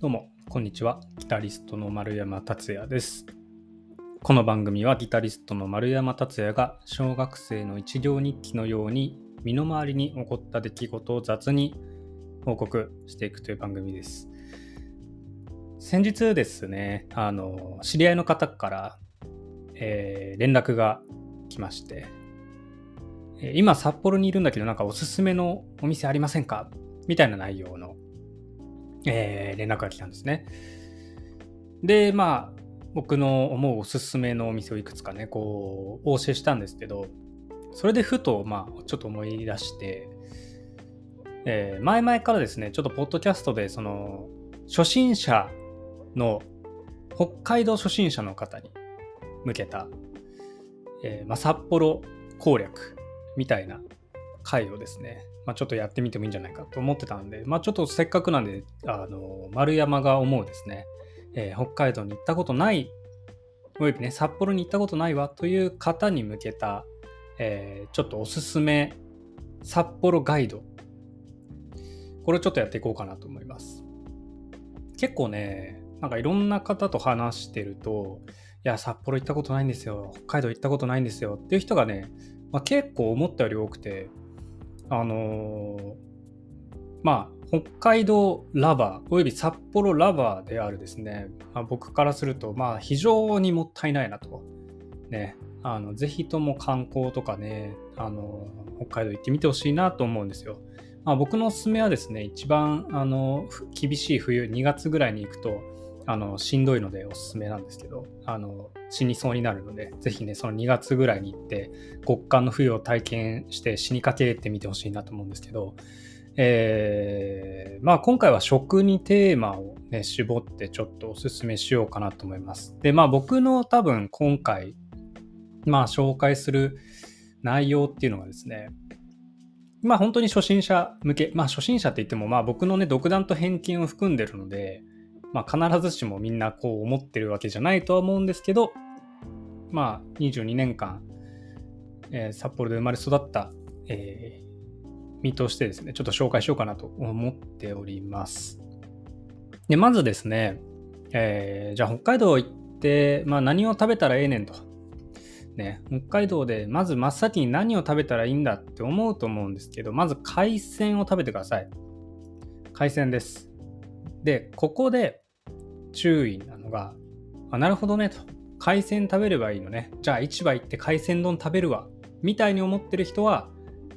どうも、こんにちは。ギタリストの丸山達也です。この番組はギタリストの丸山達也が小学生の一行日記のように身の回りに起こった出来事を雑に報告していくという番組です。先日ですね、あの、知り合いの方から、えー連絡が来まして、今札幌にいるんだけどなんかおすすめのお店ありませんか？みたいな内容のえー連絡が来たんですね。で、まあ、僕の思うおすすめのお店をいくつかね、こう、お教えしたんですけど、それでふと、まあ、ちょっと思い出して、えー前々からですね、ちょっとポッドキャストで、その、初心者の、北海道初心者の方に向けた、えーまあ、札幌攻略みたいな回をですね、まあ、ちょっとやってみてもいいんじゃないかと思ってたんで、まあ、ちょっとせっかくなんで、あの、丸山が思うですね、えー北海道に行ったことない、およびね、札幌に行ったことないわという方に向けた、えーちょっとおすすめ札幌ガイド。これをちょっとやっていこうかなと思います。結構ね、なんかいろんな方と話してると、いや、札幌行ったことないんですよ、北海道行ったことないんですよっていう人がね、まあ、結構思ったより多くて、あのまあ、北海道ラバー、および札幌ラバーであるですね、まあ、僕からすると、まあ、非常にもったいないなと。ね、あの、ぜひとも観光とかね、あの、北海道行ってみてほしいなと思うんですよ。まあ、僕のおすすめはですね、一番、あの、厳しい冬、2月ぐらいに行くと、あの、しんどいのでおすすめなんですけど、あの、死にそうになるので、ぜひね、その2月ぐらいに行って、極寒の冬を体験して死にかけてみてほしいなと思うんですけど、えーまあ今回は食にテーマをね、絞ってちょっとおすすめしようかなと思います。で、まあ僕の多分今回、まあ紹介する内容っていうのがですね、まあ本当に初心者向け、まあ初心者って言ってもまあ僕のね、独断と偏見を含んでるので、まあ必ずしもみんなこう思ってるわけじゃないとは思うんですけど、まあ22年間、えー札幌で生まれ育った、えー身としてですね、ちょっと紹介しようかなと思っております。で、まずですね、えーじゃあ北海道行って、まあ何を食べたらええねんと。ね、北海道でまず真っ先に何を食べたらいいんだって思うと思うんですけど、まず海鮮を食べてください。海鮮です。で、ここで注意なのが、あなるほどねと。海鮮食べればいいのね。じゃあ市場行って海鮮丼食べるわ。みたいに思ってる人は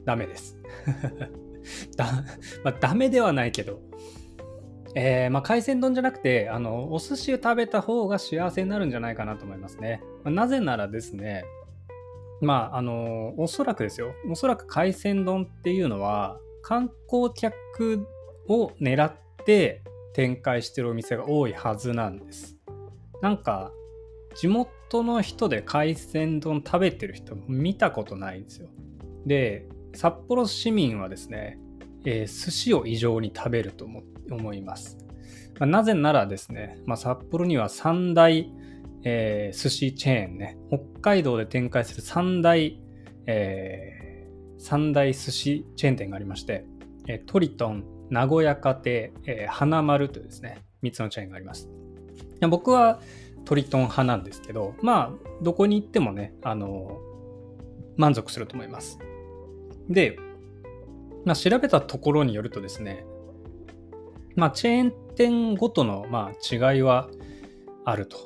ダメです。だ まあ、ダメではないけど、えーまあ、海鮮丼じゃなくてあのお寿司を食べた方が幸せになるんじゃないかなと思いますね。まあなぜならですね、まああのおそらくですよおそらく海鮮丼っていうのは観光客を狙って展開してるお店が多いはずなんです。なんか地元の人で海鮮丼食べてる人見たことないんですよ。で札幌市民はですね、えー寿司を異常に食べると思思います。まあなぜならですね、まあ、札幌には三大、えー寿司チェーンね、北海道で展開する三大、えー三大寿司チェーン店がありまして、えートリトン、名古屋家庭、えー花丸というですね、3つのチェーンがあります。僕はトリトン派なんですけど、まあ、どこに行ってもね、あの満足すると思います。で、まあ、調べたところによるとですね、まあ、チェーン店ごとの、まあ、違いはあると。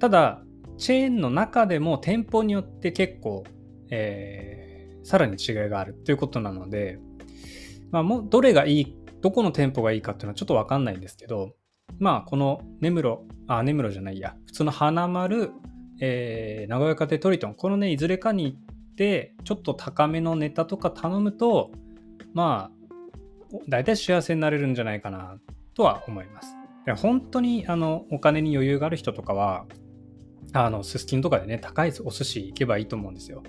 ただ、チェーンの中でも店舗によって結構、えーさらに違いがあるということなので、まあ、もどれがいい、どこの店舗がいいかっていうのはちょっとわかんないんですけど、まあ、この根室、あ、根室じゃないや、普通の花丸、えー名古屋家庭トリトン、このね、いずれかに行って、ちょっと高めのネタとか頼むと、まあ、大体幸せになれるんじゃないかなとは思います。で本当にあのお金に余裕がある人とかは、あのすすきのとかでね、高いお寿司行けばいいと思うんですよ。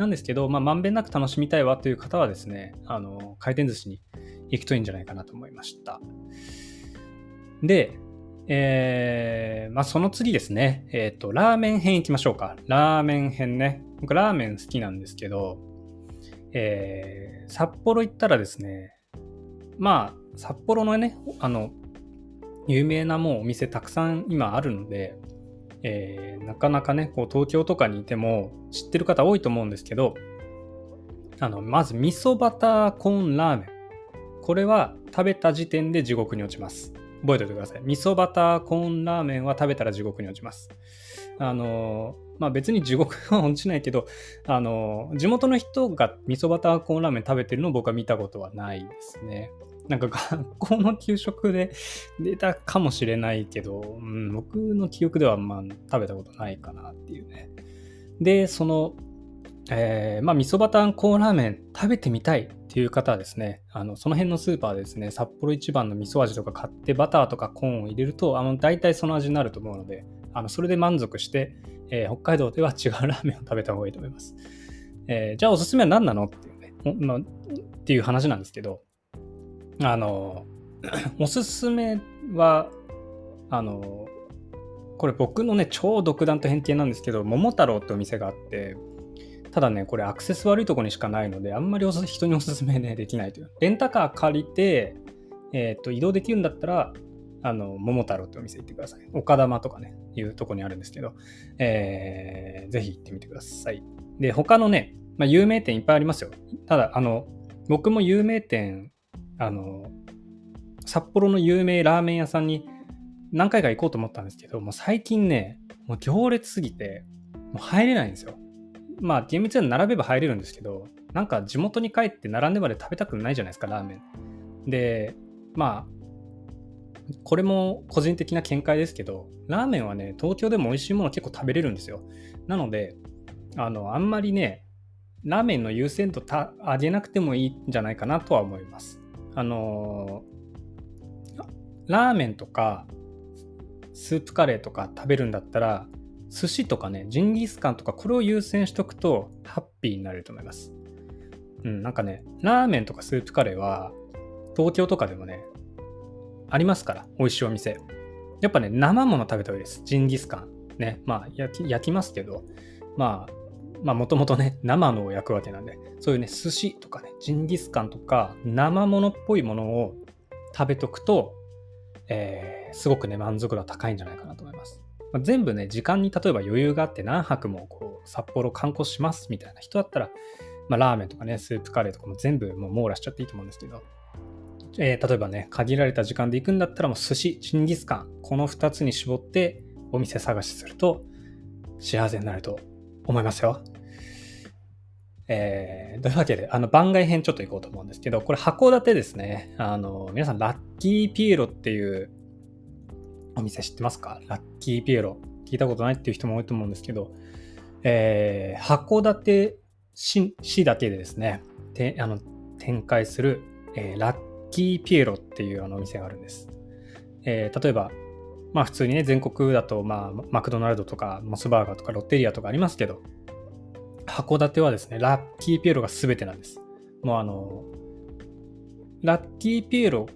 なんですけど、まあ、んべんなく楽しみたいわという方はですね、あの回転寿司に行くといいんじゃないかなと思いました。で、えーまあ、その次ですね、えっ、と、ラーメン編行きましょうか。ラーメン編ね。僕、ラーメン好きなんですけど、えー札幌行ったらですね、まあ、札幌のね、あの、有名なもうお店たくさん今あるので、えー、なかなかね、こう東京とかにいても知ってる方多いと思うんですけど、あの、まず味噌バターコーンラーメン。これは食べた時点で地獄に落ちます。覚えておいてください。味噌バターコーンラーメンは食べたら地獄に落ちます。あのまあ別に地獄は落ちないけど、あの地元の人が味噌バターコーンラーメン食べてるのを僕は見たことはないですね。なんか学校の給食で 出たかもしれないけど、うん、僕の記憶ではまあ食べたことないかなっていうね。で、その、えー、まあ味噌バターコーラーメン食べてみたいっていう方はですね、あのその辺のスーパーでですね、札幌一番の味噌味とか買ってバターとかコーンを入れると、あの大体その味になると思うので、あのそれで満足して、えー、北海道では違うラーメンを食べた方がいいと思います。えー、じゃあおすすめは何なのっていうね、まあ、っていう話なんですけど、あの、おすすめは、あの、これ僕のね、超独断と偏見なんですけど、桃太郎ってお店があって、ただね、これアクセス悪いとこにしかないので、あんまり人におすすめね、できないという。レンタカー借りて、えっ、ー、と、移動できるんだったら、あの、桃太郎ってお店行ってください。岡玉とかね、いうとこにあるんですけど、えー、ぜひ行ってみてください。で、他のね、まあ、有名店いっぱいありますよ。ただ、あの、僕も有名店あの、札幌の有名ラーメン屋さんに何回か行こうと思ったんですけど、もう最近ね、もう行列すぎて、もう入れないんですよ。まあ、厳密に並べば入れるんですけど、なんか地元に帰って並んでまで食べたくないじゃないですか、ラーメン。で、まあ、これも個人的な見解ですけど、ラーメンはね、東京でも美味しいもの結構食べれるんですよ。なので、あの、あんまりね、ラーメンの優先度上げなくてもいいんじゃないかなとは思います。あのラーメンとかスープカレーとか食べるんだったら寿司とかねジンギスカンとかこれを優先しとくとハッピーになれると思います。うんなんかねラーメンとかスープカレーは東京とかでもねありますから美味しいお店。やっぱね生もの食べた方がいいです。ジンギスカン。ねまあ焼き焼きますけどまあまあもともとね、生のを焼くわけなんで、そういうね、寿司とかね、ジンギスカンとか、生ものっぽいものを食べとくと、えー、すごくね、満足度は高いんじゃないかなと思います。まあ、全部ね、時間に例えば余裕があって何泊もこう、札幌観光しますみたいな人だったら、まあ、ラーメンとかね、スープカレーとかも全部もう網羅しちゃっていいと思うんですけど、えー、例えばね、限られた時間で行くんだったらもう寿司、ジンギスカン、この2つに絞ってお店探しすると幸せになると思いますよ。えー、というわけで、あの番外編ちょっと行こうと思うんですけど、これ函館ですね。あの、皆さん、ラッキーピエロっていうお店知ってますか？ラッキーピエロ。聞いたことないっていう人も多いと思うんですけど、えー、函館市市だけでですね、てあの展開する、えー、ラッキーピエロっていうあのお店があるんです。えー、例えば、まあ普通にね、全国だと、まあ、マクドナルドとか、モスバーガーとか、ロッテリアとかありますけど、函館はですね、ラッキーピエロが全てなんです。もうあの、ラッキーピエロ、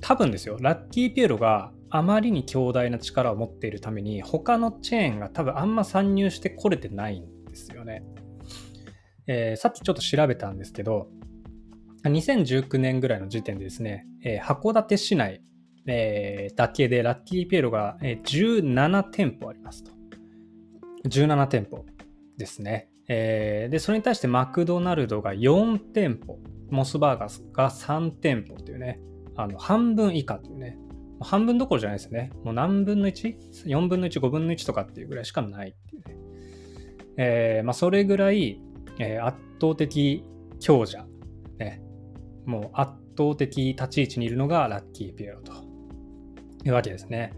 多分ですよ、ラッキーピエロがあまりに強大な力を持っているために、他のチェーンが多分あんま参入してこれてないんですよね。えー、さっきちょっと調べたんですけど、2019年ぐらいの時点でですね、えー、函館市内、えー、だけでラッキーピエロが、えー、17店舗ありますと。17店舗ですね。えー、で、それに対してマクドナルドが4店舗、モスバーガーが3店舗っていうね、あの半分以下っていうね、半分どころじゃないですよね。もう何分の 1?4 分の1、5分の1とかっていうぐらいしかないっていうね。えー、まあ、それぐらい、えー、圧倒的強者、ね、もう圧倒的立ち位置にいるのがラッキーピエロというわけですね。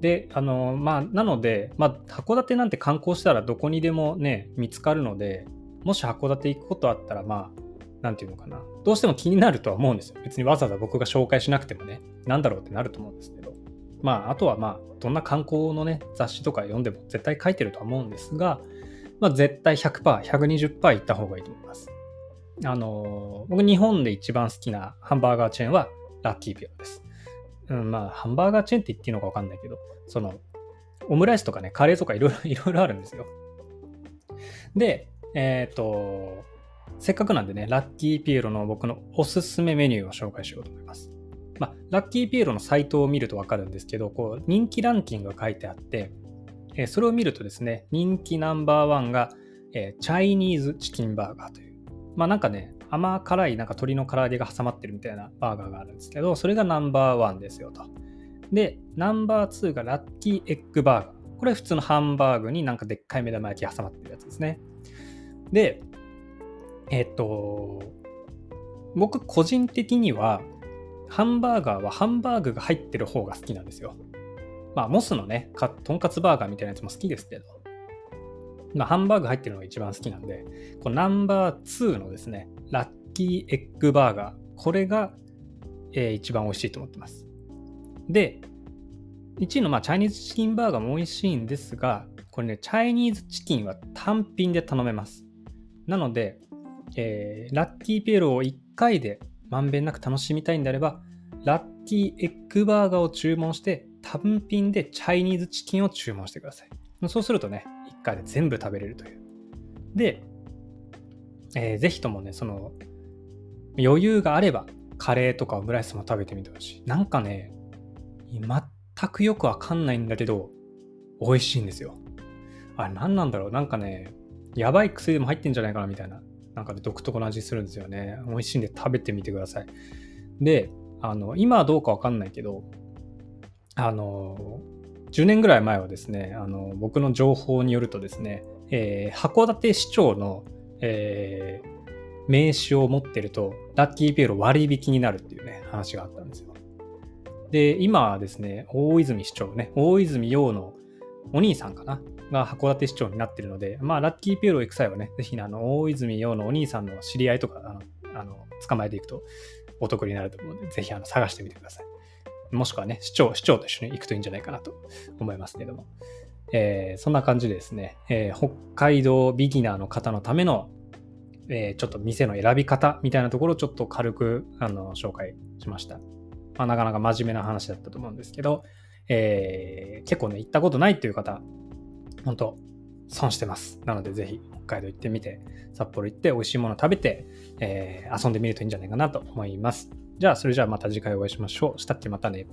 で、あの、まあ、なので、まあ、函館なんて観光したらどこにでもね、見つかるので、もし函館行くことあったら、まあ、なんていうのかな。どうしても気になるとは思うんですよ。別にわざわざ僕が紹介しなくてもね、なんだろうってなると思うんですけど。まあ、あとはまあ、どんな観光のね、雑誌とか読んでも絶対書いてるとは思うんですが、まあ、絶対100%、120%行った方がいいと思います。あの僕日本で一番好きなハンバーガーチェーンはラッキーピアです。うん、まあ、ハンバーガーチェーンって言っていいのかわかんないけど、その、オムライスとかね、カレーとかいろいろ、いろいろあるんですよ。で、えっ、ー、と、せっかくなんでね、ラッキーピエロの僕のおすすめメニューを紹介しようと思います。まあ、ラッキーピエロのサイトを見るとわかるんですけど、こう人気ランキングが書いてあって、えー、それを見るとですね、人気ナンバーワンが、えー、チャイニーズチキンバーガーという。まあなんかね、甘辛いなんか鶏の唐揚げが挟まってるみたいなバーガーがあるんですけど、それがナンバーワンですよと。で、ナンバー2がラッキーエッグバーガー。これ普通のハンバーグになんかでっかい目玉焼き挟まってるやつですね。で、えっ、と、僕個人的には、ハンバーガーはハンバーグが入ってる方が好きなんですよ。まあ、モスのね、とんかつバーガーみたいなやつも好きですけど、まあ、ハンバーグ入ってるのが一番好きなんで、このナンバー2のですね、ラッキーエッグバーガー、これが、えー、一番美味しいと思ってます。で、1位のまあチャイニーズチキンバーガーも美味しいんですが、これね、チャイニーズチキンは単品で頼めます。なので、えー、ラッキーピエロを1回でまんべんなく楽しみたいんであれば、ラッキーエッグバーガーを注文して、単品でチャイニーズチキンを注文してください。そうするとね、1回で全部食べれるという。で、えー、ぜひともね、その、余裕があれば、カレーとかオムライスも食べてみてほしい。なんかね、全くよくわかんないんだけど、美味しいんですよ。あれ何なんだろうなんかね、やばい薬でも入ってんじゃないかなみたいな。なんかね、独特の味するんですよね。美味しいんで食べてみてください。で、あの、今はどうかわかんないけど、あの、10年ぐらい前はですね、あの、僕の情報によるとですね、えー、函館市長の、えー、名刺を持ってると、ラッキーピエロ割引になるっていうね、話があったんですよ。で、今はですね、大泉市長ね、大泉洋のお兄さんかなが函館市長になってるので、まあ、ラッキーピエロ行く際はね、ぜひね、あの、大泉洋のお兄さんの知り合いとか、あの、あの捕まえていくとお得になると思うので、ぜひあの探してみてください。もしくはね、市長、市長と一緒に行くといいんじゃないかなと思いますけども。えー、そんな感じでですね、えー、北海道ビギナーの方のための、えー、ちょっと店の選び方みたいなところをちょっと軽くあの紹介しました。まあ、なかなか真面目な話だったと思うんですけど、え、結構ね、行ったことないという方、本当損してます。なので、ぜひ北海道行ってみて、札幌行って美味しいもの食べて、え、遊んでみるといいんじゃないかなと思います。じゃあ、それじゃあまた次回お会いしましょう。したっけまたね。